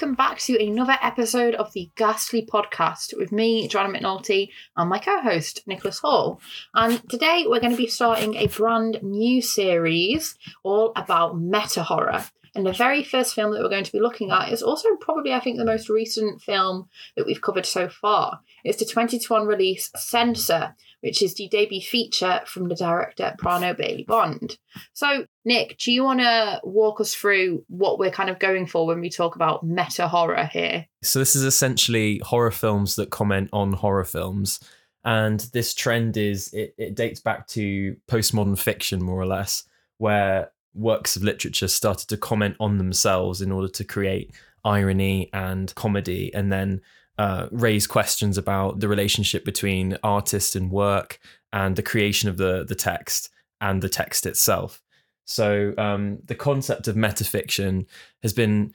welcome back to another episode of the Ghastly Podcast with me, Johanna McNulty, and my co host, Nicholas Hall. And today we're going to be starting a brand new series all about meta horror. And the very first film that we're going to be looking at is also probably, I think, the most recent film that we've covered so far. It's the 2021 release Censor, which is the debut feature from the director Prano Bailey Bond. So, Nick, do you want to walk us through what we're kind of going for when we talk about meta horror here? So, this is essentially horror films that comment on horror films. And this trend is, it, it dates back to postmodern fiction, more or less, where works of literature started to comment on themselves in order to create irony and comedy and then uh, raise questions about the relationship between artist and work and the creation of the the text and the text itself. So um, the concept of metafiction has been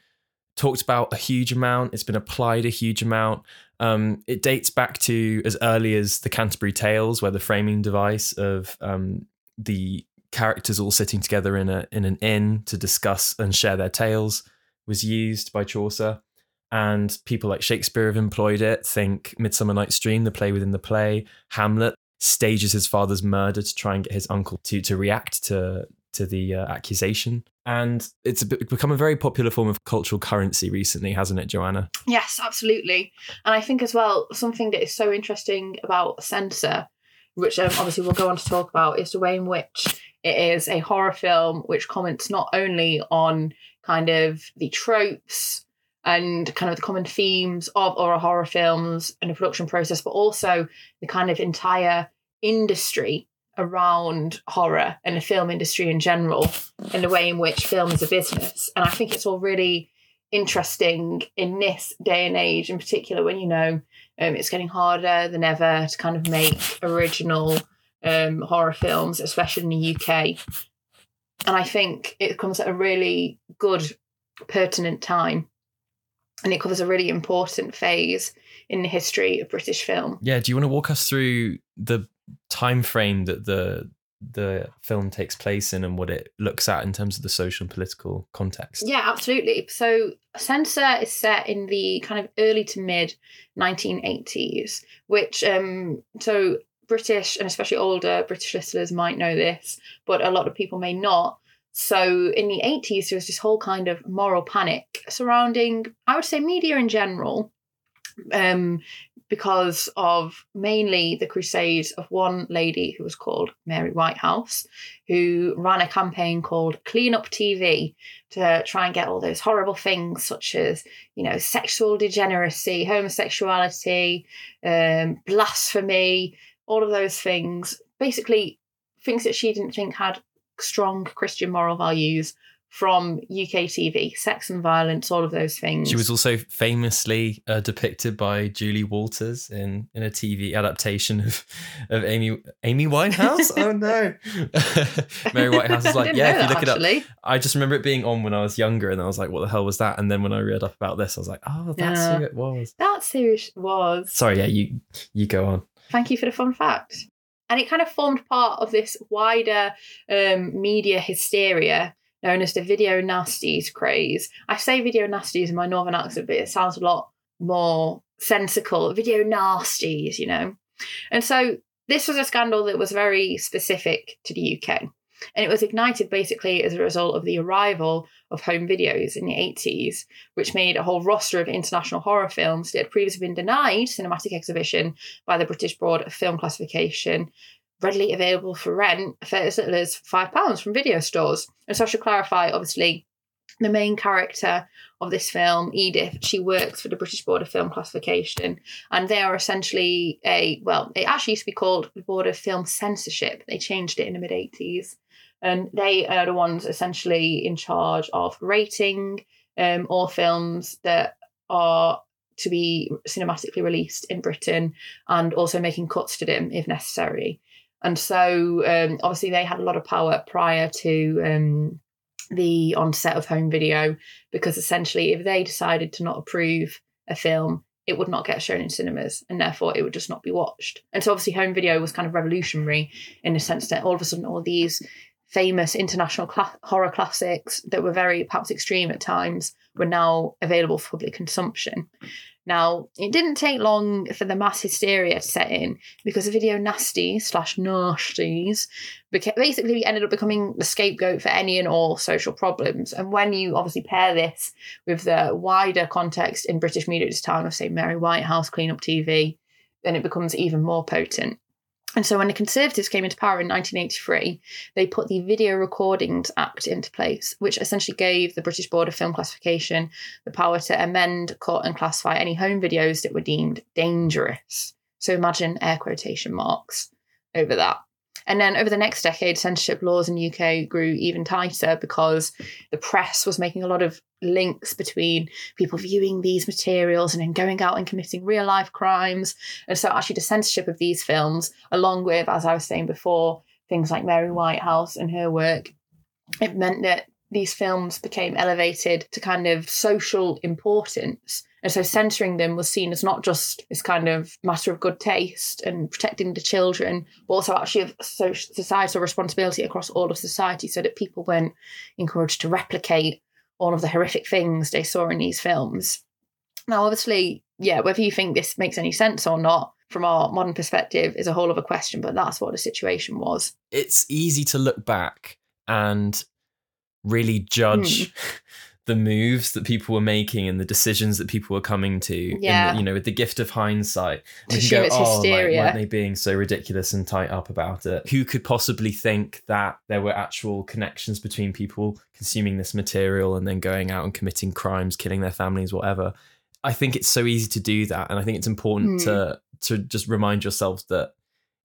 talked about a huge amount. It's been applied a huge amount. Um, it dates back to as early as the Canterbury Tales, where the framing device of um, the characters all sitting together in a in an inn to discuss and share their tales was used by Chaucer. And people like Shakespeare have employed it. Think Midsummer Night's Dream, the play within the play. Hamlet stages his father's murder to try and get his uncle to to react to to the uh, accusation. And it's become a very popular form of cultural currency recently, hasn't it, Johanna? Yes, absolutely. And I think as well, something that is so interesting about Censor, which um, obviously we'll go on to talk about, is the way in which it is a horror film which comments not only on kind of the tropes and kind of the common themes of horror horror films and the production process, but also the kind of entire industry around horror and the film industry in general and the way in which film is a business. And I think it's all really interesting in this day and age, in particular, when you know um, it's getting harder than ever to kind of make original um, horror films, especially in the UK. And I think it comes at a really good, pertinent time. And it covers a really important phase in the history of British film. Yeah, do you want to walk us through the time frame that the the film takes place in and what it looks at in terms of the social and political context. Yeah, absolutely. So Censor is set in the kind of early to mid 1980s, which um so British and especially older British listeners might know this, but a lot of people may not. So in the 80s, there was this whole kind of moral panic surrounding, I would say, media in general, um, because of mainly the crusades of one lady who was called Mary Whitehouse, who ran a campaign called Clean Up TV to try and get all those horrible things such as, you know, sexual degeneracy, homosexuality, um, blasphemy, all of those things, basically things that she didn't think had strong Christian moral values from UK TV, sex and violence, all of those things. She was also famously uh, depicted by Julie Walters in, in a TV adaptation of, of Amy Amy Winehouse. oh no, Mary Whitehouse is like, yeah. If you look that, it up, I just remember it being on when I was younger, and I was like, what the hell was that? And then when I read up about this, I was like, oh, that's yeah. who it was. That's who it was. Sorry, yeah, you you go on. Thank you for the fun fact. And it kind of formed part of this wider um, media hysteria known as the video nasties craze. I say video nasties in my northern accent, but it sounds a lot more sensical. Video nasties, you know. And so this was a scandal that was very specific to the UK. And it was ignited basically as a result of the arrival of home videos in the 80s, which made a whole roster of international horror films that had previously been denied cinematic exhibition by the British Board of Film Classification readily available for rent for as little as £5 from video stores. And so I should clarify, obviously, the main character of this film, Enid, she works for the British Board of Film Classification, and they are essentially a well, it actually used to be called the Board of Film Censorship. They changed it in the mid 80s. And they are the ones essentially in charge of rating um, all films that are to be cinematically released in Britain and also making cuts to them if necessary. And so, um, obviously, they had a lot of power prior to um, the onset of home video because essentially, if they decided to not approve a film, it would not get shown in cinemas and therefore it would just not be watched. And so, obviously, home video was kind of revolutionary in the sense that all of a sudden, all these famous international cl- horror classics that were very perhaps extreme at times were now available for public consumption. Now, it didn't take long for the mass hysteria to set in because the video nasty slash nasties basically ended up becoming the scapegoat for any and all social problems. And when you obviously pair this with the wider context in British media at this time of, say, Mary Whitehouse, Clean Up TV, then it becomes even more potent. And so when the Conservatives came into power in 1983, they put the Video Recordings Act into place, which essentially gave the British Board of Film Classification the power to amend, cut, and classify any home videos that were deemed dangerous. So imagine air quotation marks over that. And then over the next decade, censorship laws in the UK grew even tighter because the press was making a lot of links between people viewing these materials and then going out and committing real life crimes. And so, actually, the censorship of these films, along with, as I was saying before, things like Mary Whitehouse and her work, it meant that these films became elevated to kind of social importance. And so censoring them was seen as not just this kind of matter of good taste and protecting the children, but also actually of societal responsibility across all of society so that people weren't encouraged to replicate all of the horrific things they saw in these films. Now, obviously, yeah, whether you think this makes any sense or not from our modern perspective is a whole other question, but that's what the situation was. It's easy to look back and really judge mm. the moves that people were making and the decisions that people were coming to. Yeah. The, you know, with the gift of hindsight. To show go, it's oh, hysteria. Like, weren't they being so ridiculous and tight up about it? Who could possibly think that there were actual connections between people consuming this material and then going out and committing crimes, killing their families, whatever? I think it's so easy to do that. And I think it's important mm. to to just remind yourself that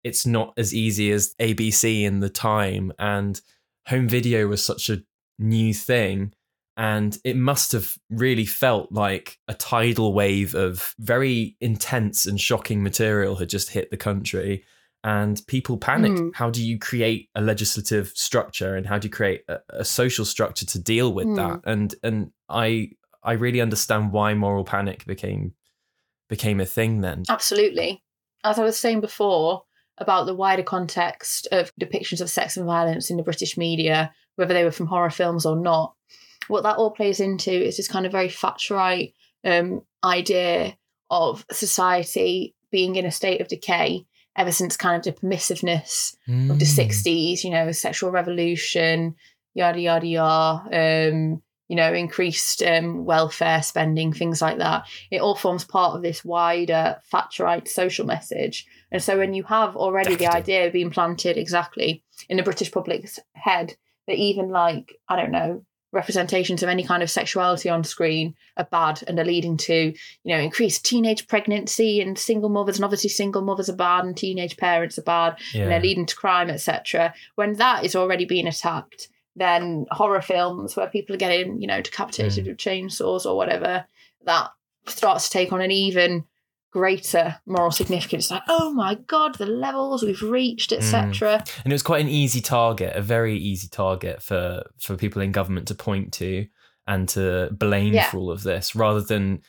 it's not as easy as ABC in the time and home video was such a new thing and it must have really felt like a tidal wave of very intense and shocking material had just hit the country and people panicked mm. how do you create a legislative structure and how do you create a, a social structure to deal with mm. that and and i i really understand why moral panic became became a thing then absolutely as i was saying before about the wider context of depictions of sex and violence in the british media whether they were from horror films or not. What that all plays into is this kind of very Thatcherite um, idea of society being in a state of decay ever since kind of the permissiveness mm. of the 60s, you know, sexual revolution, yada, yada, yada, um, you know, increased um, welfare spending, things like that. It all forms part of this wider Thatcherite social message. And so when you have already Decadent. the idea being planted exactly in the British public's head that even like I don't know representations of any kind of sexuality on screen are bad and are leading to you know increased teenage pregnancy and single mothers and obviously single mothers are bad and teenage parents are bad yeah. and they're leading to crime etc when that is already being attacked then horror films where people are getting you know decapitated mm. with chainsaws or whatever that starts to take on an even greater moral significance like oh my god the levels we've reached etc mm. and it was quite an easy target a very easy target for for people in government to point to and to blame yeah. for all of this rather than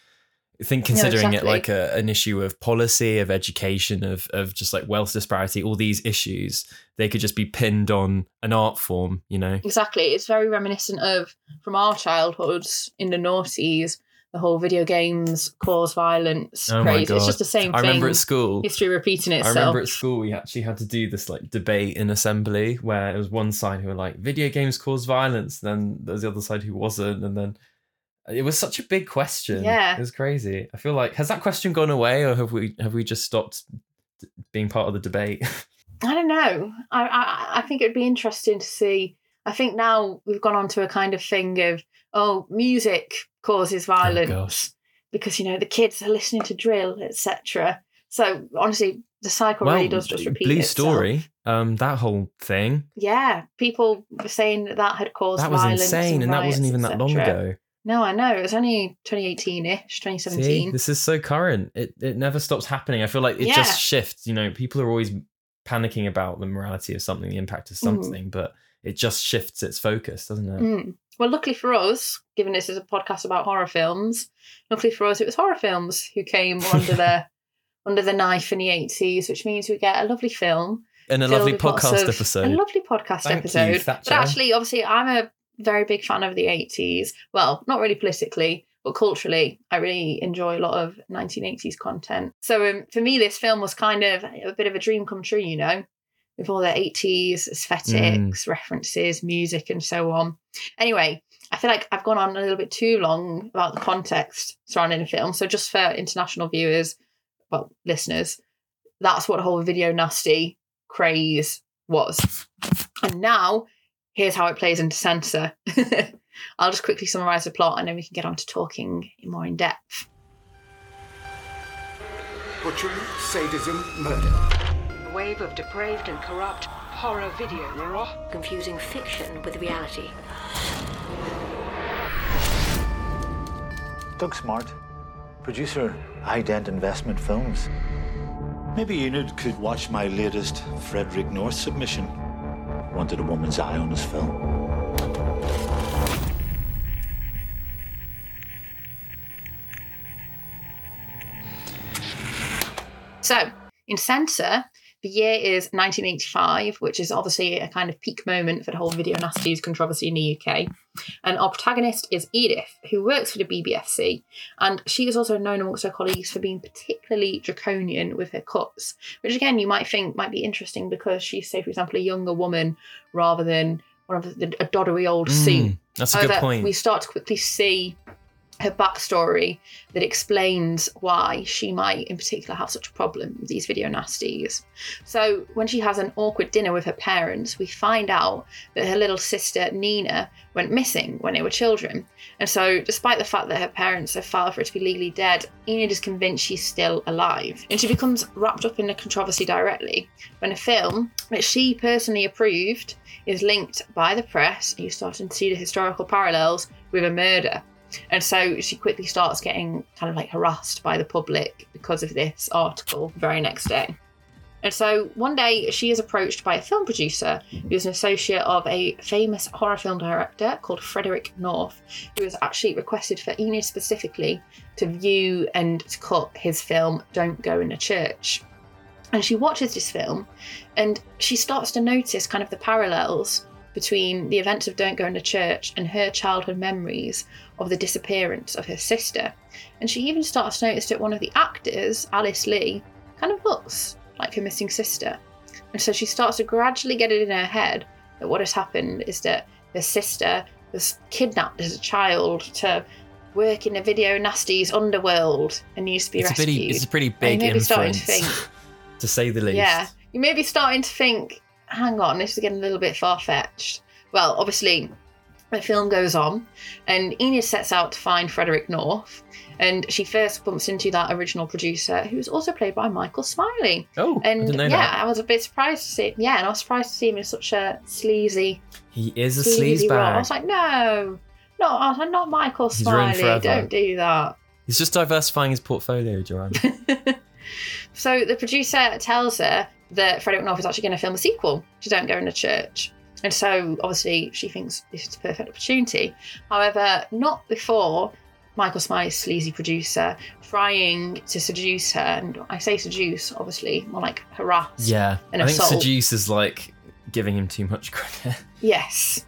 think considering exactly. it like a, an issue of policy of education of of just like wealth disparity all these issues they could just be pinned on an art form you know exactly it's very reminiscent of from our childhoods in the noughties the whole video games cause violence oh craze. It's just the same thing. I remember at school history repeating itself. I remember at school we actually had to do this like debate in assembly where it was one side who were like video games cause violence, then there's the other side who wasn't, and then it was such a big question. Yeah, it was crazy. I feel like has that question gone away, or have we have we just stopped being part of the debate? I don't know. I, I I think it'd be interesting to see. I think now we've gone on to a kind of thing of oh, music causes violence oh, because you know the kids are listening to drill, etc. So honestly, the cycle well, really does just repeat Blue itself. Story, um, that whole thing. Yeah, people were saying that that had caused violence. that was insane, and, and that wasn't even that long ago. No, I know. It was only 2018-ish, 2017. See, this is so current. It it never stops happening. I feel like it yeah. just shifts. You know, people are always panicking about the morality of something, the impact of mm. something, mm. but it just shifts its focus, doesn't it? Mm. Well, luckily for us, given this is a podcast about horror films, luckily for us, it was horror films who came under the under the knife in the eighties, which means we get a lovely film and a lovely podcast of, episode. A lovely podcast Thank episode. You, but actually, obviously, I'm a very big fan of the 80s. Well, not really politically, but culturally, I really enjoy a lot of 1980s content. So um, for me, this film was kind of a bit of a dream come true, you know, with all the 80s aesthetics, references, music, and so on. Anyway, I feel like I've gone on a little bit too long about the context surrounding the film. So just for international viewers, well, listeners, that's what the whole video nasty craze was. And now, here's how it plays into censor. I'll just quickly summarise the plot and then we can get on to talking more in depth. Butchery, sadism, murder. A wave of depraved and corrupt horror video. confusing fiction with reality. Doug Smart, producer, Ident Investment Films. Maybe Enid could watch my latest Frederick North submission. Wanted a woman's eye on his film. So, in censor, the year is 1985, which is obviously a kind of peak moment for the whole video nasties controversy in the UK. And our protagonist is Enid, who works for the BBFC, and she is also known amongst her colleagues for being particularly draconian with her cuts, which again you might think might be interesting because she's, say, for example, a younger woman rather than one of the, a doddery old suit. Mm, that's a good point. We start to quickly see her backstory that explains why she might, in particular, have such a problem with these video nasties. So, when she has an awkward dinner with her parents, we find out that her little sister Nina went missing when they were children. And so, despite the fact that her parents have filed for her to be legally dead, Enid is convinced she's still alive. And she becomes wrapped up in the controversy directly when a film that she personally approved is linked by the press, and you starting to see the historical parallels with a murder. And so she quickly starts getting kind of like harassed by the public because of this article the very next day. And so one day she is approached by a film producer who is an associate of a famous horror film director called Frederick North, who has actually requested for Enid specifically to view and to cut his film Don't Go in a Church. And she watches this film and she starts to notice kind of the parallels between the events of Don't Go in a Church and her childhood memories of the disappearance of her sister. And she even starts to notice that one of the actors, Alice Lee, kind of looks like her missing sister. And so she starts to gradually get it in her head that what has happened is that her sister was kidnapped as a child to work in the video nasties underworld and needs to be it's a rescued. pretty, it's a pretty big be starting to think, to say the least. yeah, you may be starting to think, hang on, this is getting a little bit far fetched. Well, obviously, the film goes on, and Enid sets out to find Frederick North, and she first bumps into that original producer, who was also played by Michael Smiley. Oh, I And didn't know yeah, that. I was a bit surprised to see. Yeah, and I was surprised to see him in such a sleazy, He is a sleazy sleaze role. I was like, no, no, I'm not Michael Smiley. Don't do that. He's just diversifying his portfolio, Joanne. So the producer tells her that Frederick North is actually going to film a sequel to Don't Go in a Church. And so obviously she thinks this is a perfect opportunity. However, not before Michael Smiley's sleazy producer trying to seduce her. And I say seduce, obviously, more like harass. yeah, An I think seduce is like giving him too much credit. Yes.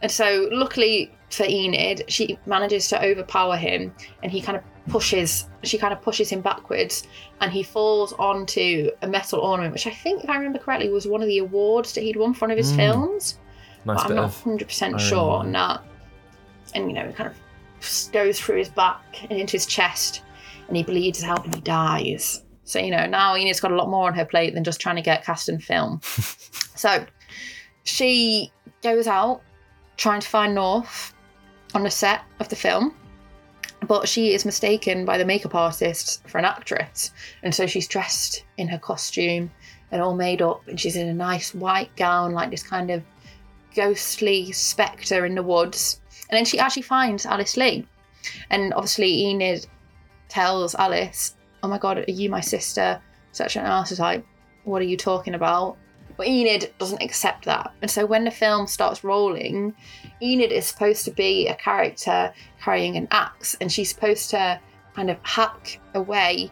And so, luckily for Enid, she manages to overpower him and he kind of pushes, she kind of pushes him backwards and he falls onto a metal ornament, which I think, if I remember correctly, was one of the awards that he'd won for one of his Mm. films. Nice but I'm not 100% sure on that. And, you know, it kind of goes through his back and into his chest and he bleeds out and he dies. So, you know, now Enid's got a lot more on her plate than just trying to get cast and film. so she goes out trying to find North on the set of the film. But she is mistaken by the makeup artist for an actress. And so she's dressed in her costume and all made up. And she's in a nice white gown, like this kind of ghostly spectre in the woods. And then she actually finds Alice Lee. And obviously, Enid tells Alice, Oh my god, are you my sister? Such an Alice like, What are you talking about? But Enid doesn't accept that. And so when the film starts rolling, Enid is supposed to be a character carrying an axe, and she's supposed to kind of hack away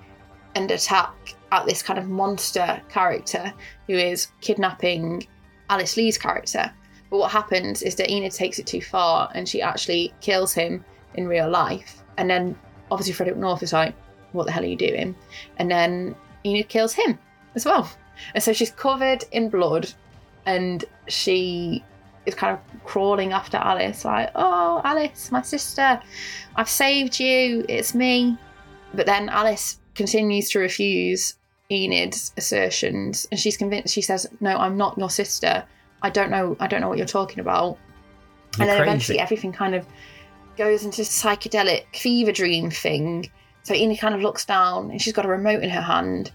and attack at this kind of monster character who is kidnapping Alice Lee's character. But what happens is that Enid takes it too far and she actually kills him in real life. And then obviously Frederick North is like, what the hell are you doing? And then Enid kills him as well. And so she's covered in blood and she is kind of crawling after Alice, like, oh, Alice, my sister, I've saved you, it's me. But then Alice continues to refuse Enid's assertions and she's convinced she says, No, I'm not your sister. I don't know I don't know what you're talking about. You're and then crazy. eventually everything kind of goes into psychedelic fever dream thing. So Enid kind of looks down and she's got a remote in her hand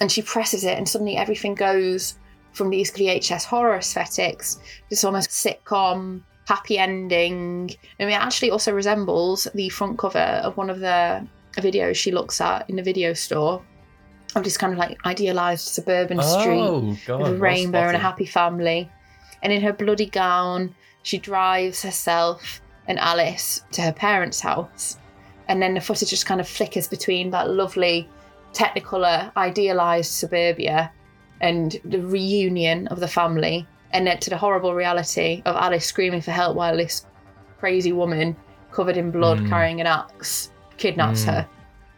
and she presses it and suddenly everything goes from these VHS horror aesthetics, this almost sitcom, happy ending. And it actually also resembles the front cover of one of the videos she looks at in the video store of this kind of like idealized suburban oh, street Oh god, with a rainbow and a happy family. And in her bloody gown, she drives herself and Alice to her parents' house. And then the footage just kind of flickers between that lovely Technicolor, idealized suburbia and the reunion of the family, and then to the horrible reality of Alice screaming for help while this crazy woman covered in blood Mm. carrying an axe kidnaps Mm. her.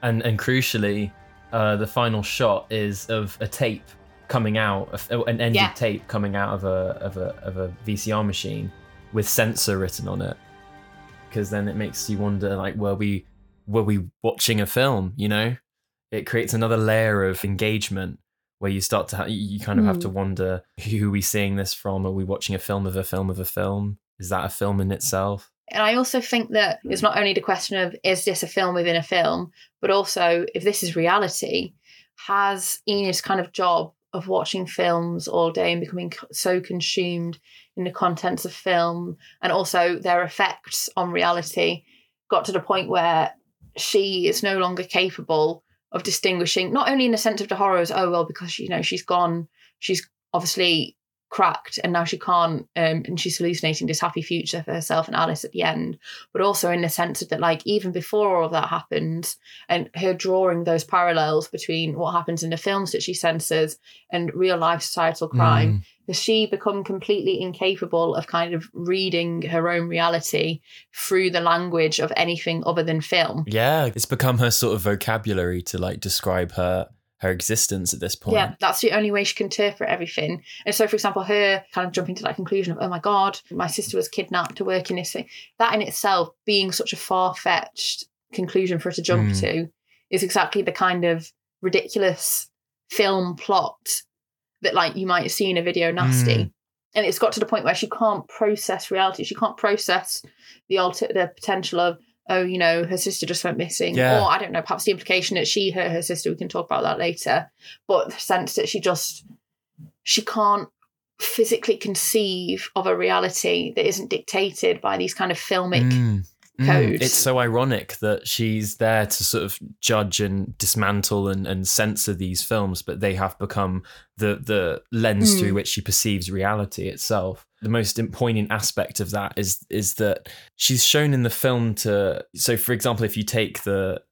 and and crucially, uh, the final shot is of a tape coming out, an ended Yeah. tape coming out of a of a of a VCR machine with censor written on it. Because then it makes you wonder, like, were we were we watching a film? You know, it creates another layer of engagement where you start to ha- you kind of have Mm. to wonder who are we seeing this from? Are we watching a film of a film of a film? Is that a film in itself? And I also think that it's not only the question of is this a film within a film, but also if this is reality, has Enid's kind of job of watching films all day and becoming so consumed in the contents of film and also their effects on reality got to the point where she is no longer capable of distinguishing, not only in the sense of the horrors, oh, well, because, you know, she's gone, she's obviously cracked and now she can't um, and she's hallucinating this happy future for herself and alice at the end but also in the sense of that like even before all of that happens and her drawing those parallels between what happens in the films that she censors and real life societal crime has she become completely incapable of kind of reading her own reality through the language of anything other than film Yeah, it's become her sort of vocabulary to like describe her her existence at this point. Yeah, that's the only way she can interpret everything. And so, for example, her kind of jumping to that conclusion of, oh my God, my sister was kidnapped to work in this thing, that in itself being such a far fetched conclusion for her to jump Mm. to is exactly the kind of ridiculous film plot that, like, you might see in a video nasty. Mm. And it's got to the point where she can't process reality. She can't process the alter- the potential of, oh, you know, her sister just went missing. Yeah. Or I don't know, perhaps the implication that she hurt her sister. We can talk about that later. But the sense that she just she can't physically conceive of a reality that isn't dictated by these kind of filmic Mm, mm. It's so ironic that she's there to sort of judge and dismantle and, and censor these films, but they have become the the lens Mm. through which she perceives reality itself. The most poignant aspect of that is is that she's shown in the film to. So, for example, if you take the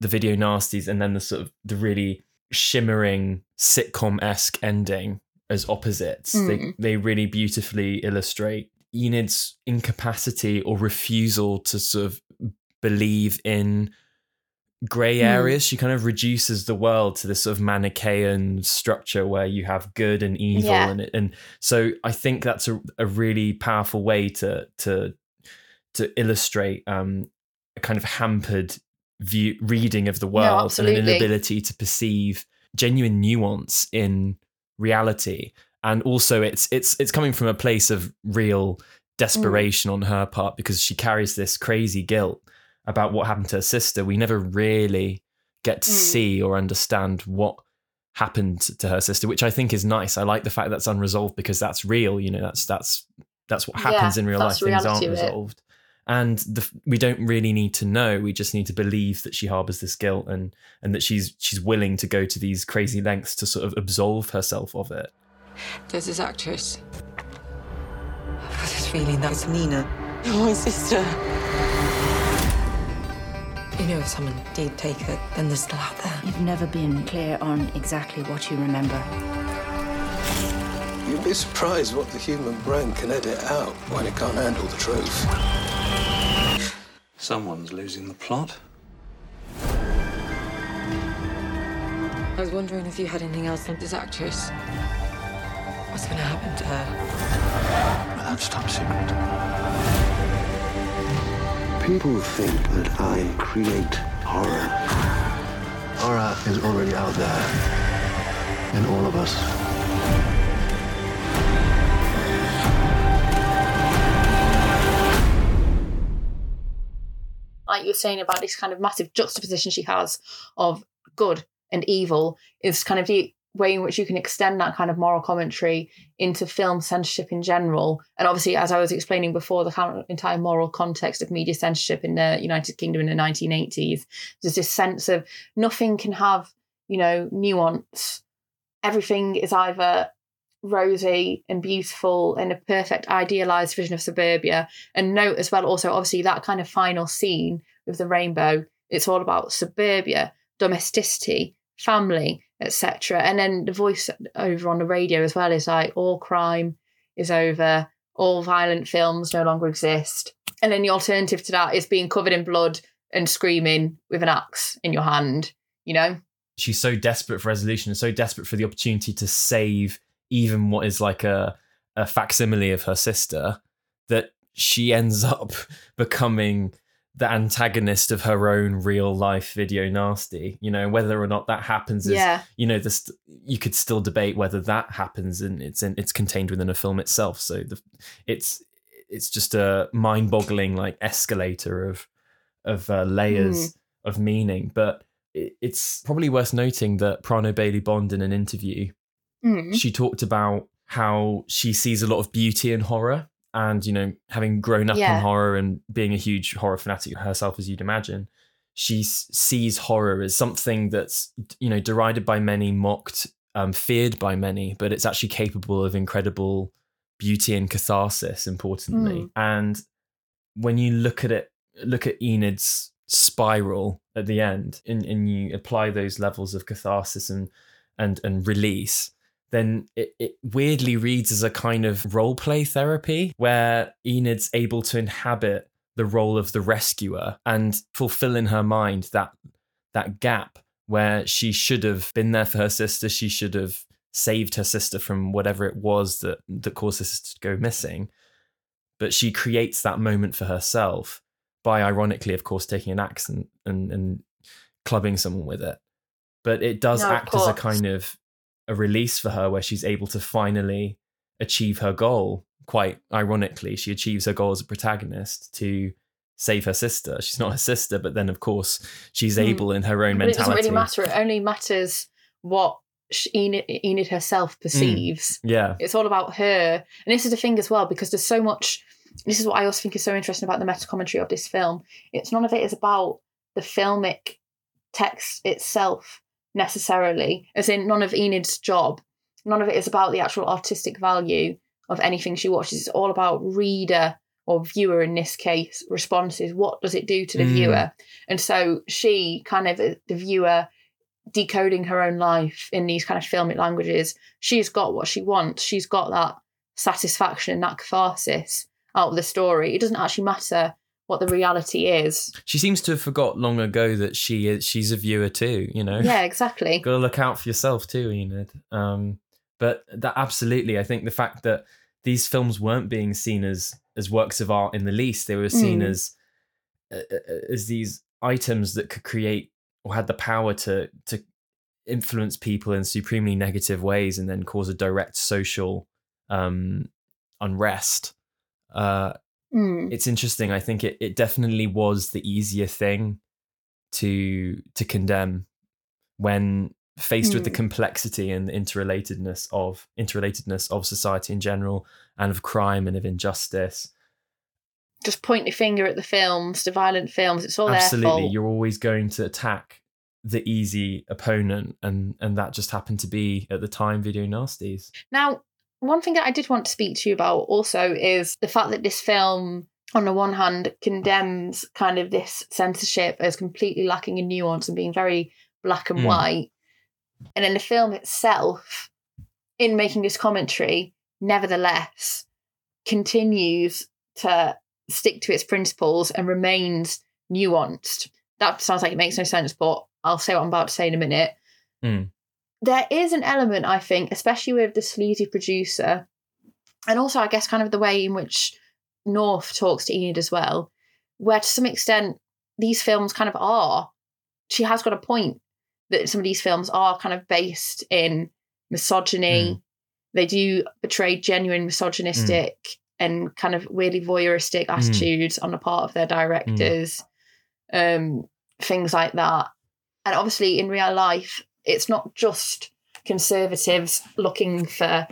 the video nasties and then the sort of the really shimmering sitcom esque ending as opposites, they Mm. they really beautifully illustrate Enid's incapacity or refusal to sort of believe in grey Mm. areas. She kind of reduces the world to this sort of Manichaean structure where you have good and evil, Yeah. and and so I think that's a, a really powerful way to to to illustrate um, a kind of hampered view reading of the world and an inability to perceive genuine nuance in reality and also it's it's it's coming from a place of real desperation on her part because she carries this crazy guilt about what happened to her sister. We never really get to Mm. see or understand what happened to her sister which i think is nice. I like the fact that's unresolved because that's real you know that's that's that's what Yeah, happens in real life things aren't reality of it. resolved. And the, we don't really need to know we just need to believe that she harbors this guilt and and that she's she's willing to go to these crazy lengths to sort of absolve herself of it There's this actress. I've got this feeling that it's Nina. My sister. You know, if someone did take her, then they're still out there. You've never been clear on exactly what you remember. You You'd be surprised what the human brain can edit out when it can't handle the truth. Someone's losing the plot. I was wondering if you had anything else on this actress. What's going to happen to her? Well, that's top secret. People think that I create horror. Horror is already out there in all of us. like you were saying about this kind of massive juxtaposition she has of good and evil is kind of the way in which you can extend that kind of moral commentary into film censorship in general. And obviously, as I was explaining before, the entire moral context of media censorship in the United Kingdom in the 1980s, there's this sense of nothing can have, you know, nuance. Everything is either rosy and beautiful and a perfect idealized vision of suburbia. And note as well, also, obviously, that kind of final scene with the rainbow, it's all about suburbia, domesticity, family, etc. And then the voice over on the radio as well is like, all crime is over, all violent films no longer exist. And then the alternative to that is being covered in blood and screaming with an axe in your hand, you know? She's so desperate for resolution and so desperate for the opportunity to save even what is like a, a facsimile of her sister that she ends up becoming the antagonist of her own real life video nasty you know whether or not that happens is Yeah. you know this you could still debate whether that happens and it's in, it's contained within a film itself so the it's it's just a mind-boggling like escalator of of uh, layers of meaning but it, it's probably worth noting that Prano Bailey Bond in an interview Mm. she talked about how she sees a lot of beauty in horror and you know having grown up Yeah. in horror and being a huge horror fanatic herself as you'd imagine she s- sees horror as something that's you know derided by many mocked um, feared by many but it's actually capable of incredible beauty and catharsis importantly Mm. and when you look at it look at enid's spiral at the end and, and you apply those levels of catharsis and and and release then it, it weirdly reads as a kind of role play therapy where Enid's able to inhabit the role of the rescuer and fulfill in her mind that that gap where she should have been there for her sister, she should have saved her sister from whatever it was that that caused her sister to go missing. But she creates that moment for herself by ironically, of course, taking an axe and, and, and clubbing someone with it. But it does No, act as a kind of a release for her where she's able to finally achieve her goal. Quite ironically, she achieves her goal as a protagonist to save her sister. She's not her sister, but then of course she's Hmm. able in her own But it mentality. doesn't really matter. It only matters what Enid, Enid herself perceives. Yeah. It's all about her. And this is the thing as well, because there's so much. This is what I also think is so interesting about the meta commentary of this film. It's none of it is about the filmic text itself necessarily, as in none of Enid's job. None of it is about the actual artistic value of anything she watches. It's all about reader or viewer in this case responses. What does it do to the Mm. viewer? And so she kind of the viewer decoding her own life in these kind of filmic languages, she's got what she wants. She's got that satisfaction and that catharsis out of the story. It doesn't actually matter what the reality is. She seems to have forgot long ago that she is she's a viewer too, you know? Yeah, exactly. Gotta look out for yourself too, Enid. Um, but that absolutely, I think the fact that these films weren't being seen as as works of art in the least, they were seen Mm. as uh, uh, as these items that could create or had the power to to influence people in supremely negative ways and then cause a direct social um, unrest. Uh, Mm. it's interesting. I think it, it definitely was the easier thing to to condemn when faced with the Mm. complexity and the interrelatedness of interrelatedness of society in general and of crime and of injustice. Just point your finger at the films, the violent films. It's all Absolutely, you're always going to attack the easy opponent, and and that just happened to be at the time video nasties. Now, one thing that I did want to speak to you about also is the fact that this film, on the one hand, condemns kind of this censorship as completely lacking in nuance and being very black and Mm. white. And then the film itself, in making this commentary, nevertheless continues to stick to its principles and remains nuanced. That sounds like it makes no sense, but I'll say what I'm about to say in a minute. Mm. There is an element, I think, especially with the sleazy producer, and also, I guess, kind of the way in which North talks to Enid as well, where to some extent these films kind of are. She has got a point that some of these films are kind of based in misogyny. Mm. They do portray genuine misogynistic and kind of weirdly voyeuristic attitudes on the part of their directors, um, things like that. And obviously, in real life, it's not just conservatives looking for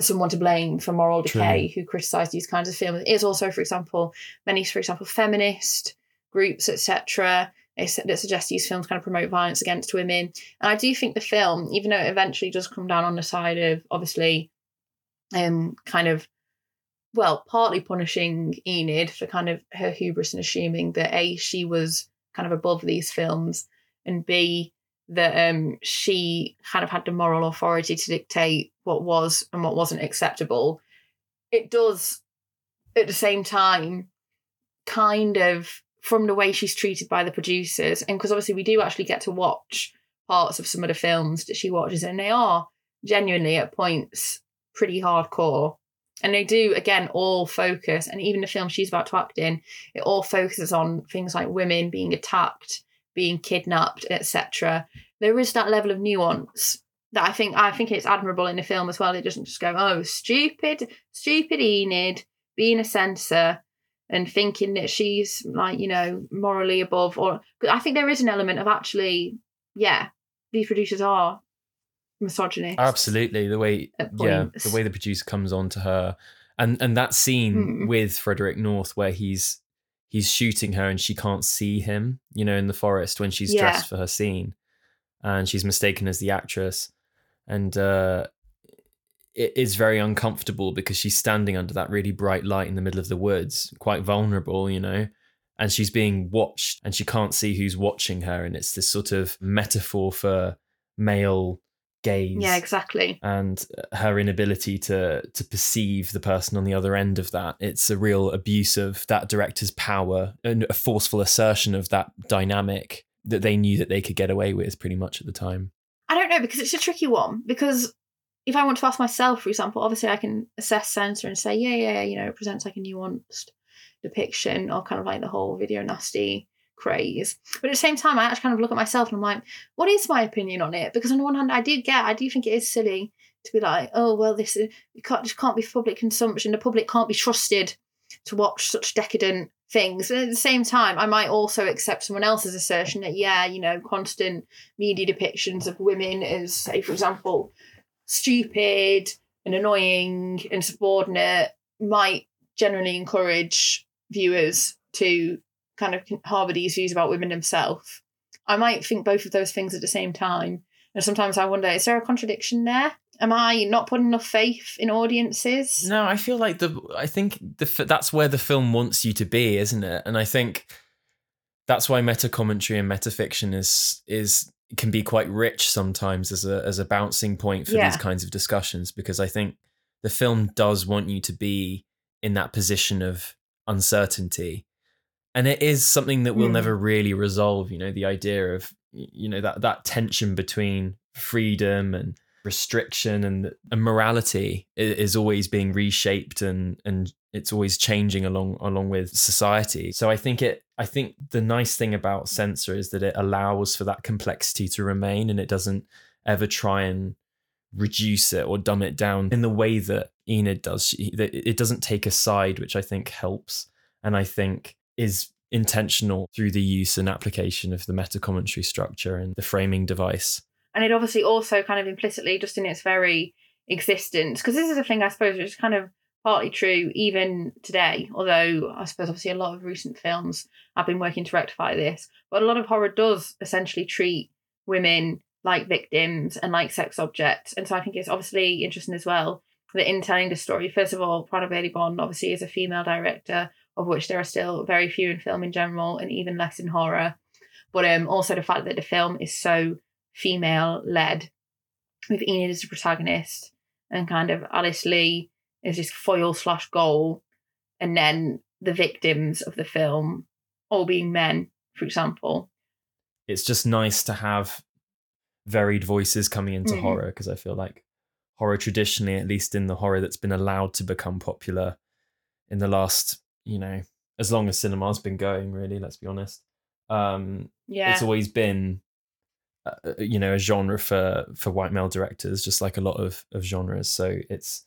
someone to blame for moral True. decay who criticize these kinds of films. It is also, for example, many, for example, feminist groups, etc. That suggest these films kind of promote violence against women. And I do think the film, even though it eventually does come down on the side of obviously, um, kind of, well, partly punishing Enid for kind of her hubris and assuming that a she was kind of above these films, and b that um she kind of had the moral authority to dictate what was and what wasn't acceptable. It does, at the same time, kind of from the way she's treated by the producers, and because obviously we do actually get to watch parts of some of the films that she watches, and they are genuinely at points pretty hardcore. And they do, again, all focus, and even the film she's about to act in, it all focuses on things like women being attacked, being kidnapped, etc. There is that level of nuance that I think I think it's admirable in the film as well. It doesn't just go, oh, stupid, stupid Enid being a censor and thinking that she's like, you know, morally above or I think there is an element of actually, yeah, these producers are misogynist. Absolutely, the way yeah, the way the producer comes on to her, and and that scene Hmm. with Frederick North where he's he's shooting her and she can't see him, you know, in the forest when she's Yeah. dressed for her scene, and she's mistaken as the actress, and uh, it is very uncomfortable because she's standing under that really bright light in the middle of the woods, quite vulnerable, you know. And she's being watched, and she can't see who's watching her, and it's this sort of metaphor for male gaze Yeah, exactly. and her inability to to perceive the person on the other end of that it's a real abuse of that director's power and a forceful assertion of that dynamic that they knew that they could get away with pretty much at the time I don't know because it's a tricky one. Because if I want to ask myself, for example, obviously I can assess censor and say, yeah, yeah, you know, it presents like a nuanced depiction or kind of like the whole video nasty craze. But at the same time, I actually kind of look at myself and I'm like, what is my opinion on it? Because on the one hand, I do get, I do think it is silly to be like, oh well, this is it can't just can't be public consumption. The public can't be trusted to watch such decadent things. And at the same time, I might also accept someone else's assertion that yeah, you know, constant media depictions of women as, say, for example, stupid and annoying and subordinate might generally encourage viewers to kind of harbour these views about women themselves. I might think both of those things at the same time. And sometimes I wonder, is there a contradiction there? Am I not putting enough faith in audiences? no i feel like the i think the that's where the film wants you to be isn't it and i think that's why meta commentary and metafiction is is can be quite rich sometimes as a as a bouncing point for Yeah. these kinds of discussions because I think the film does want you to be in that position of uncertainty and it is something that we'll never really resolve you know the idea of you know that that tension between freedom and restriction and, and morality is always being reshaped and and it's always changing along along with society. So i think it i think the nice thing about censor is that it allows for that complexity to remain and it doesn't ever try and reduce it or dumb it down in the way that enid does. She, that it doesn't take a side which i think helps. And i think is intentional through the use and application of the meta commentary structure and the framing device. And it obviously also kind of implicitly just in its very existence because this is a thing i suppose which is kind of partly true even today although i suppose obviously a lot of recent films have been working to rectify this. But a lot of horror does essentially treat women like victims and like sex objects. And so i think it's obviously interesting as well that in telling the story first of all prano bailey bond obviously is a female director of which there are still very few in film in general and even less in horror but um also the fact that the film is so female led with Enid as the protagonist and kind of Alice Lee is this foil slash goal, and then the victims of the film all being men, for example. It's just nice to have varied voices coming into Mhm. horror because I feel like horror traditionally, at least in the horror that's been allowed to become popular in the last, you know, as long as cinema's been going, really, let's be honest. Um, Yeah. it's always been uh, you know a genre for for white male directors just like a lot of of genres so it's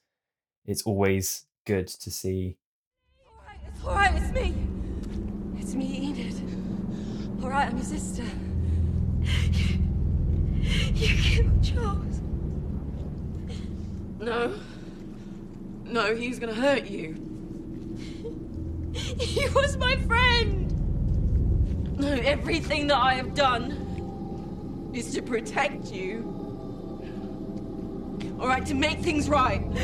it's always good to see It's alright, it's me. It's me, Enid. Alright, I'm your sister. You, you killed Charles. No. No, he's gonna hurt you. He was my friend. No, everything that I have done is to protect you. Alright, to make things right.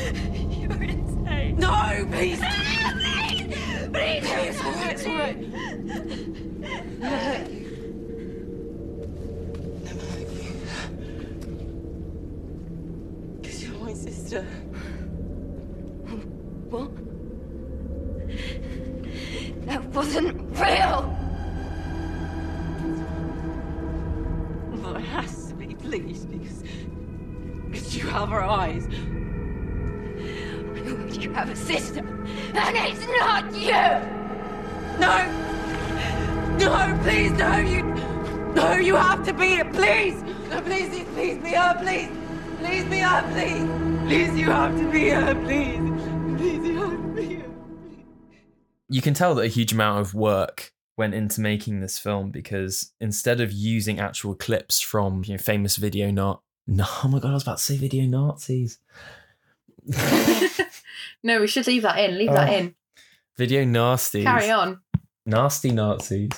You're insane. No, ah, please. please, please. It's alright, it's alright. Never hurt you. Never hurt you. Because you're my sister. What? Wasn't real. Well, it has to be, please, because, because you have her eyes. You have a sister, and it's not you. No, no, please, no, you, no, you have to be it, please. No, please, please, please be her, please, please be her, please, please, you have to be her, please, you can tell that a huge amount of work went into making this film because instead of using actual clips from you know, famous video not no oh my god I was about to say video Nazis no, we should leave that in. Leave that Oh. in. video nasties Carry on. nasty Nazis.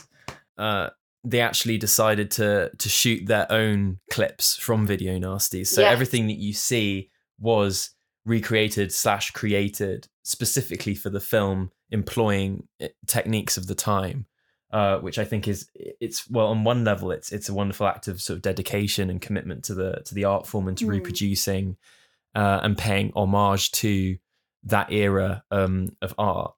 Uh, they actually decided to to shoot their own clips from Video Nasties. So Yes. everything that you see was recreated slash created specifically for the film, employing eh, techniques of the time. Uh, which I think is it's well on one level it's it's a wonderful act of sort of dedication and commitment to the to the art form and to Mm. reproducing uh, and paying homage to that era um, of art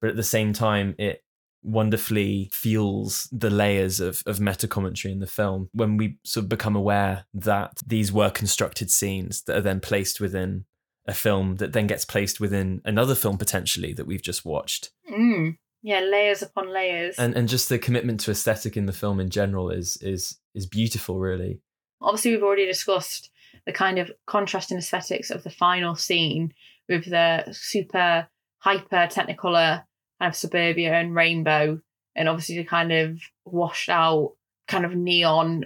but at the same time it wonderfully fuels the layers of, of meta commentary in the film when we sort of become aware that these were constructed scenes that are then placed within a film that then gets placed within another film potentially that we've just watched Mm. Yeah, layers upon layers. and and just the commitment to aesthetic in the film in general is is is beautiful really Obviously, we've already discussed the kind of contrast contrasting aesthetics of the final scene with the super hyper technicolor kind of suburbia and rainbow, and obviously the kind of washed out kind of neon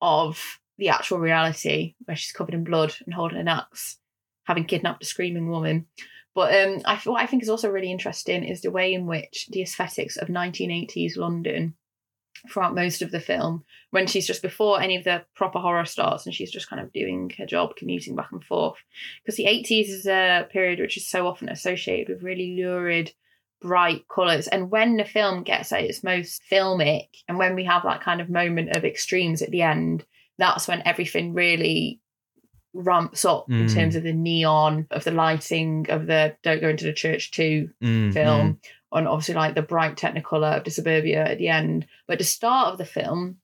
of the actual reality where she's covered in blood and holding an axe, having kidnapped a screaming woman. But um, I, what I think is also really interesting is the way in which the aesthetics of 1980s London throughout most of the film when she's just before any of the proper horror starts and she's just kind of doing her job commuting back and forth because the 80s is a period which is so often associated with really lurid bright colors and when the film gets at its most filmic and when we have that kind of moment of extremes at the end that's when everything really ramps up in Mm. terms of the neon of the lighting of the don't go into the church 2 Mm, film and obviously like the bright technicolor of the suburbia at the end. But the start of the film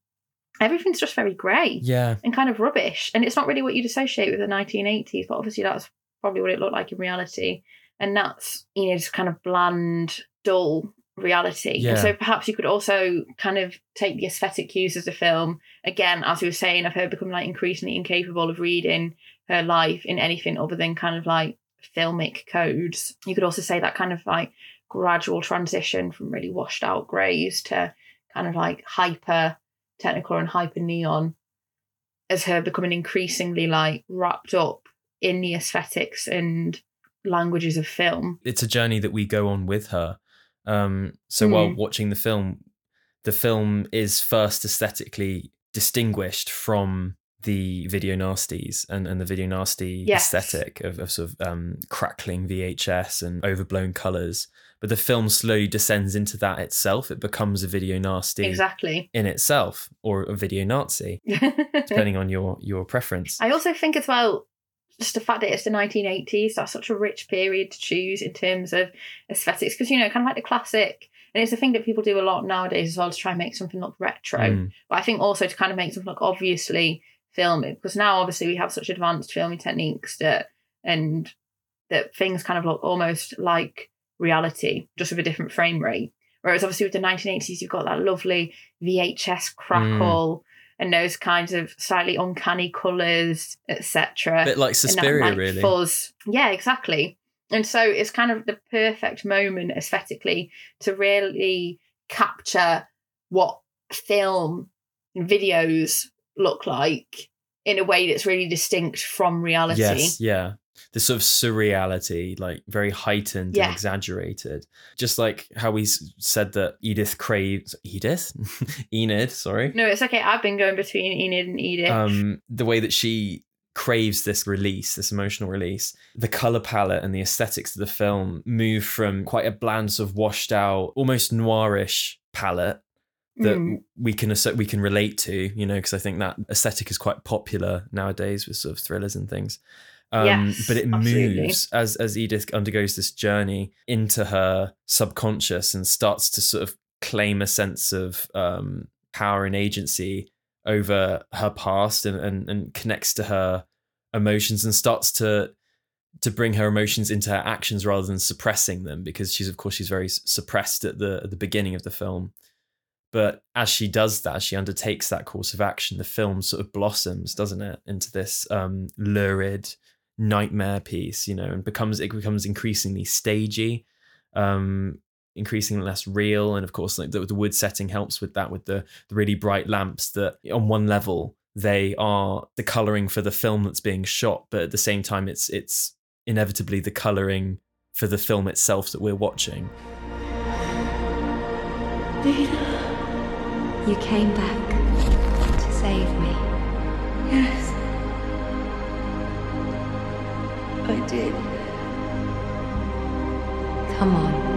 everything's just very grey yeah. and kind of rubbish. And it's not really what you'd associate with the 1980s but obviously that's probably what it looked like in reality. And that's you know just kind of bland dull reality Yeah. and so perhaps you could also kind of take the aesthetic cues of the film again as we were saying of her becoming like increasingly incapable of reading her life in anything other than kind of like filmic codes you could also say that kind of like gradual transition from really washed out greys to kind of like hyper technical and hyper neon as her becoming increasingly like wrapped up in the aesthetics and languages of film. it's a journey that we go on with her. Um, so while Mm. watching the film, the film is first aesthetically distinguished from the video nasties and, and the video nasty Yes. aesthetic of, of sort of um, crackling VHS and overblown colors. But the film slowly descends into that itself. It becomes a video nasty Exactly. in itself, or a video Nazi, depending on your your preference. I also think as well, just the fact that it's the 1980s, that's such a rich period to choose in terms of aesthetics. Because, you know, kind of like the classic, and it's a thing that people do a lot nowadays as well to try and make something look retro. Mm. But I think also to kind of make something look obviously filming, because now obviously we have such advanced filming techniques that, and that things kind of look almost like reality, just with a different frame rate. Whereas obviously with the 1980s, you've got that lovely VHS crackle and those kinds of slightly uncanny colours, etc. bit like And that, like, really. Fuzz. Yeah, exactly. And so it's kind of the perfect moment aesthetically to really capture what film and videos look like in a way that's really distinct from reality. Yes, yeah. The sort of surreality, like very heightened Yeah. and exaggerated. Just like how we said that Edith craves Edith? Enid, sorry. No, it's okay. I've been going between Enid and Edith. Um, the way that she craves this release, this emotional release. The color palette and the aesthetics of the film move from quite a bland, sort of washed out, almost noirish palette that Mm. we can we can relate to, you know, because I think that aesthetic is quite popular nowadays with sort of thrillers and things. Um, Yes, but it absolutely. moves as as Edith undergoes this journey into her subconscious and starts to sort of claim a sense of um, power and agency over her past and, and and connects to her emotions and starts to to bring her emotions into her actions rather than suppressing them because she's of course she's very suppressed at the at the beginning of the film but as she does that she undertakes that course of action the film sort of blossoms doesn't it into this um lurid nightmare piece you know and becomes it becomes increasingly stagey um increasingly less real and of course like the, the wood setting helps with that with the, the really bright lamps that on one level they are the coloring for the film that's being shot but at the same time it's it's inevitably the coloring for the film itself that we're watching You came back to save me. Yes. I did. Come on,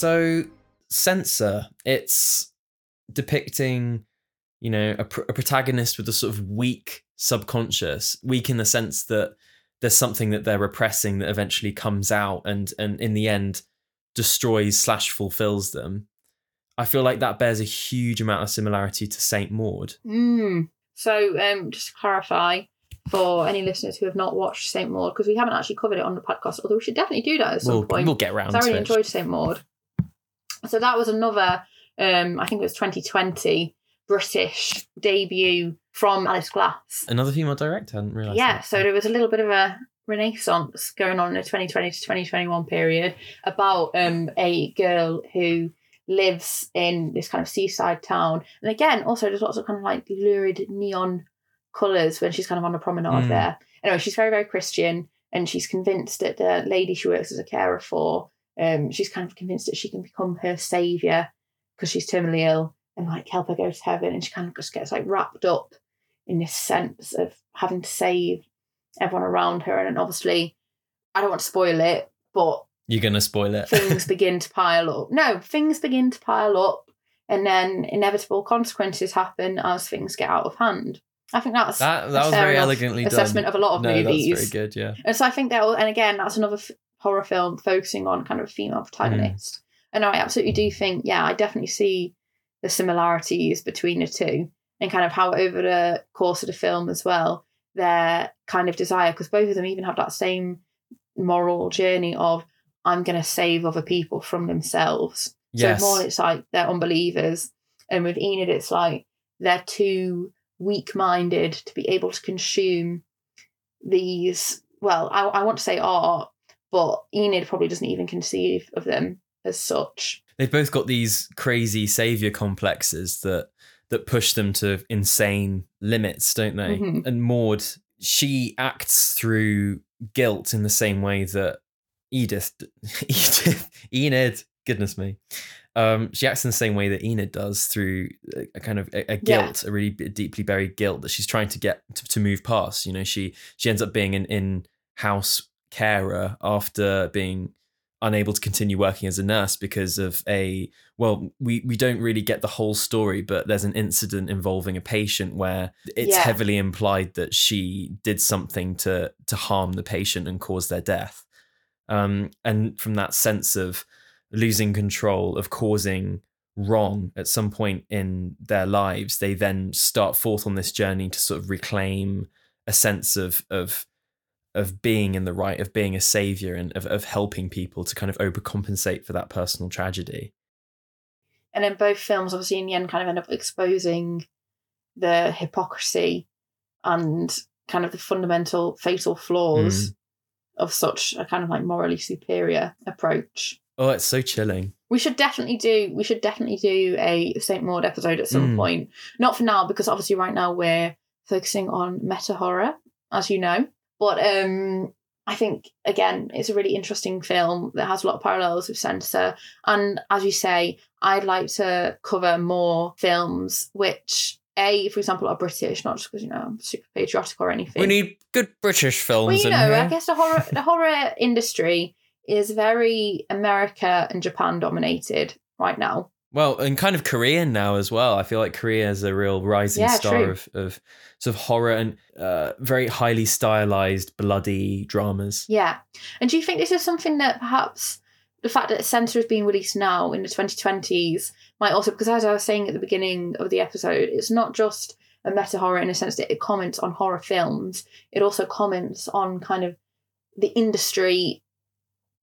So, Censor, it's depicting, you know, a, pr- a protagonist with a sort of weak subconscious, weak in the sense that there's something that they're repressing that eventually comes out and and in the end destroys slash fulfills them. I feel like that bears a huge amount of similarity to Saint Maud. Mm. So, um, just to clarify for any listeners who have not watched Saint Maud, because we haven't actually covered it on the podcast, although we should definitely do that at some We'll, point. we'll get around I really it. enjoyed Saint Maud. So that was another, um, I think it was 2020 British debut from Alice Glass. Another female director, I hadn't realised. Yeah, that. so there was a little bit of a renaissance going on in the 2020 to 2021 period about um, a girl who lives in this kind of seaside town. And again, also there's lots of kind of like lurid neon colours when she's kind of on the promenade Mm. there. Anyway, she's very, very Christian and she's convinced that the lady she works as a carer for, um, she's kind of convinced that she can become her saviour because she's terminally ill and like help her go to heaven. And she kind of just gets like wrapped up in this sense of having to save everyone around her. And then obviously, I don't want to spoil it, but You're going to spoil it. things begin to pile up. No, things begin to pile up, and then inevitable consequences happen as things get out of hand. I think that's that that was very elegantly done. assessment of a lot of no, movies. That's very good, yeah. And so I think that, and again, that's another horror film focusing on kind of a female protagonist. And I absolutely do think, yeah, I definitely see the similarities between the two and kind of how over the course of the film as well, their kind of desire, because both of them even have that same moral journey of, I'm going to save other people from themselves. Yes. So more it's like they're unbelievers. And with Enid, it's like they're too weak minded to be able to consume these. Well, I, I want to say art, but Enid probably doesn't even conceive of them as such. They've both got these crazy savior complexes that that push them to insane limits, don't they? Mhm. And Maud she acts through guilt in the same way that Edith, Edith, Enid, goodness me, um, she acts in the same way that Enid does through a, a kind of a, a guilt, a really deeply buried guilt that she's trying to get to, to move past. You know, she she ends up being an in house carer after being unable to continue working as a nurse because of a well we we don't really get the whole story but there's an incident involving a patient where it's Yeah. heavily implied that she did something to to harm the patient and cause their death um and from that sense of losing control of causing wrong at some point in their lives they then start forth on this journey to sort of reclaim a sense of of of being in the right of being a savior and of, of helping people to kind of overcompensate for that personal tragedy. And in both films obviously in the end kind of end up exposing the hypocrisy and kind of the fundamental fatal flaws of such a kind of like morally superior approach. Oh it's so chilling. We should definitely do we should definitely do a saint maud episode at some Mm. point. Not for now because obviously right now we're focusing on meta horror as you know but um I think again it's a really interesting film that has a lot of parallels with Censor and as you say I'd like to cover more films which a for example are British not just because you know I'm super patriotic or anything. We need good british films well, you know, here. I guess the horror the horror industry is very America and Japan dominated right now. Well and kind of korean now as well i feel like korea is a real rising Yeah, star true. of, of sort of horror and uh, very highly stylized bloody dramas Yeah. And do you think this is something that perhaps the fact that Censor is being released now in the 2020s might also, because as I was saying at the beginning of the episode, it's not just a meta horror in a sense that it comments on horror films, it also comments on kind of the industry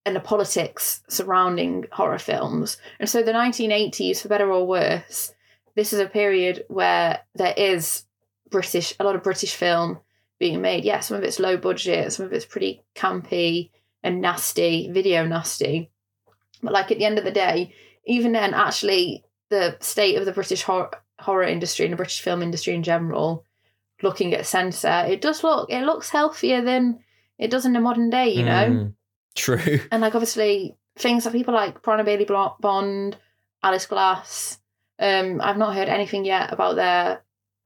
and the politics surrounding horror films. And so the 1980s, for better or worse, this is a period where there is British, a lot of British film being made. Yeah, some of it's low budget, some of it's pretty campy and nasty, video nasty. But like at the end of the day, even then, actually, the state of the British horror, horror industry and the British film industry in general, looking at censor, it does look it looks healthier than it does in the modern day. You know, Mm, true and like obviously things that people like Prano Bailey Bond, Alice Glass. Um, I've not heard anything yet about their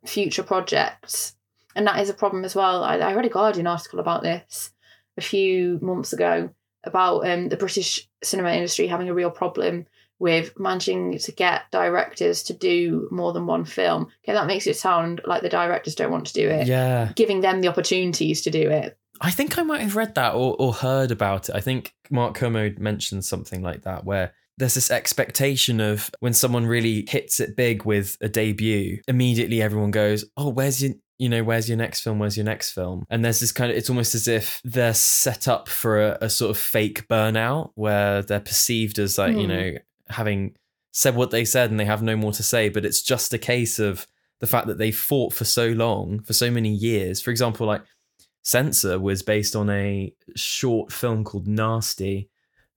future projects, and that is a problem as well. I, I read a Guardian article about this a few months ago about um, the British cinema industry having a real problem with managing to get directors to do more than one film. Okay, that makes it sound like the directors don't want to do it. yeah Giving them the opportunities to do it. I think I might have read that or, or heard about it. I think Mark Kermode mentioned something like that, where there's this expectation of when someone really hits it big with a debut, immediately everyone goes, "Oh, where's your you know, where's your next film? Where's your next film? And there's this kind of, it's almost as if they're set up for a, a sort of fake burnout where they're perceived as like, you Hmm. know, having said what they said and they have no more to say. But it's just a case of the fact that they fought for so long, for so many years. For example, like Censor was based on a short film called Nasty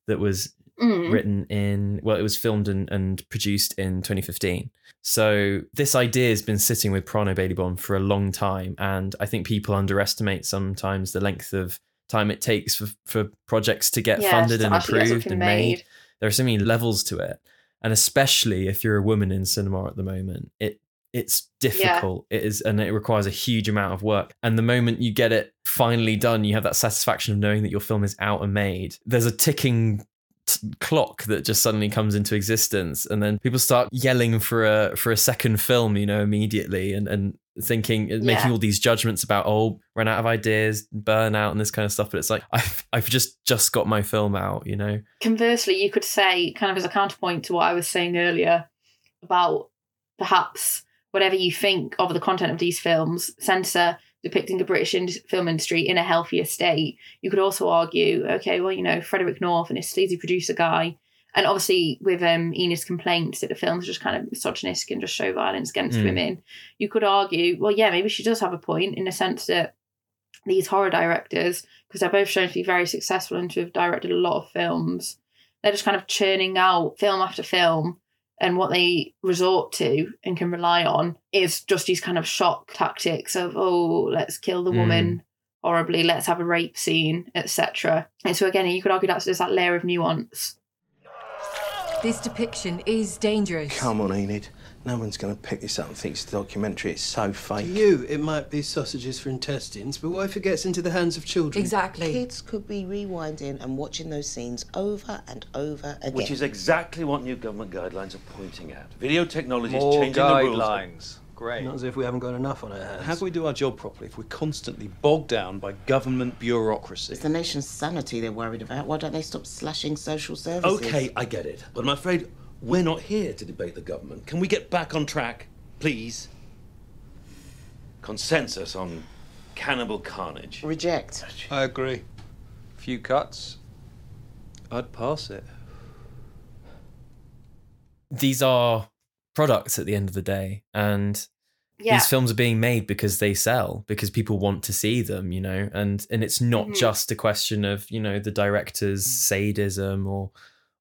that was Mm. written in well it was filmed and, and produced in 2015 so this idea has been sitting with Prano Bailey Bond for a long time and I think people underestimate sometimes the length of time it takes for, for projects to get Yeah, funded and approved and made. made. there are so many levels to it and especially if you're a woman in cinema at the moment it it's difficult. It is and it requires a huge amount of work. And the moment you get it finally done you have that satisfaction of knowing that your film is out and made. There's a ticking t- clock that just suddenly comes into existence and then people start yelling for a for a second film you know immediately and and thinking making all these judgments about oh run out of ideas burn out and this kind of stuff. But it's like i've i've just just got my film out you know? Conversely, you could say, kind of as a counterpoint to what I was saying earlier about perhaps whatever you think of the content of these films, censor depicting the British ind- film industry in a healthier state. You could also argue, okay, well, you know, Frederick North and his sleazy producer guy, and obviously with um, Enid's complaints that the films are just kind of misogynistic and just show violence against Mm. women, you could argue, well, yeah, maybe she does have a point in the sense that these horror directors, because they're both shown to be very successful and to have directed a lot of films, they're just kind of churning out film after film And what they resort to and can rely on is just these kind of shock tactics of, oh, let's kill the Mm. woman horribly, let's have a rape scene, etc. And so again, you could argue that's there's that layer of nuance. This depiction is dangerous. Come on, Enid. No one's going to pick this up and think it's a documentary. It's so fake. To you, it might be sausages for intestines, but what if it gets into the hands of children? Exactly. Kids could be rewinding and watching those scenes over and over again. Which is exactly what new government guidelines are pointing at. Video technology is More changing the rules. guidelines. Great. Not as if we haven't got enough on our hands. How can we do our job properly if we're constantly bogged down by government bureaucracy? It's the nation's sanity they're worried about. Why don't they stop slashing social services? Okay, I get it. But I'm afraid we're not here to debate the government. Can we get back on track, please? Consensus on cannibal carnage. Reject. I agree. Few cuts. I'd pass it. These are products at the end of the day, and Yeah. these films are being made because they sell, because people want to see them, you know, and and it's not Mhm. just a question of you know the director's sadism or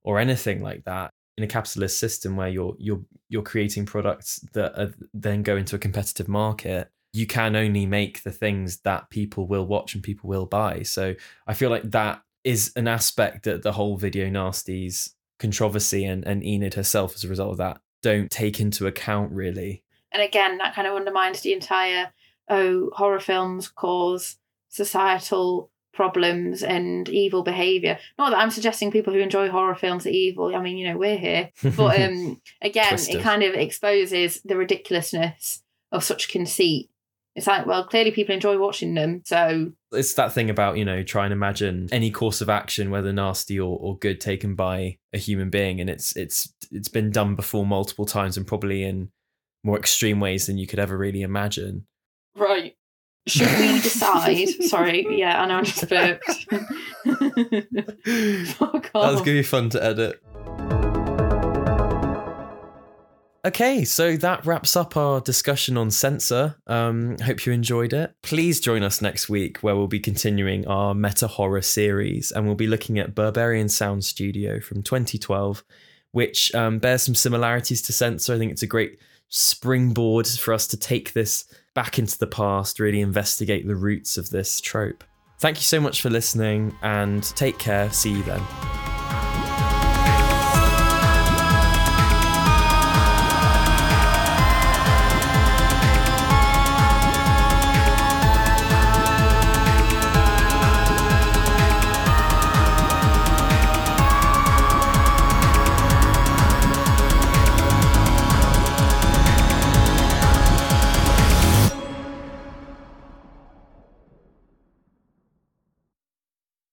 or anything like that. In a capitalist system where you're you're you're creating products that are, then go into a competitive market, you can only make the things that people will watch and people will buy. So I feel like that is an aspect that the whole video nasties controversy and, and Enid herself as a result of that don't take into account really. And again, that kind of undermines the entire oh, horror films cause societal problems and evil behavior. Not that I'm suggesting people who enjoy horror films are evil. I mean, you know, we're here. But um again, Twisted. it kind of exposes the ridiculousness of such conceit. It's like, well, clearly people enjoy watching them, so It's that thing about, you know, try and imagine any course of action, whether nasty or, or good, taken by a human being. And it's it's it's been done before multiple times and probably in more extreme ways than you could ever really imagine. right. Should we decide? Sorry, yeah, I know I just burped. Fuck off. gonna be fun to edit. Okay, so that wraps up our discussion on censor. Um, hope you enjoyed it. Please join us next week where we'll be continuing our meta horror series and we'll be looking at Berberian Sound Studio from 2012, which um, bears some similarities to censor. I think it's a great springboard for us to take this back into the past, really investigate the roots of this trope. Thank you so much for listening and take care. See you then.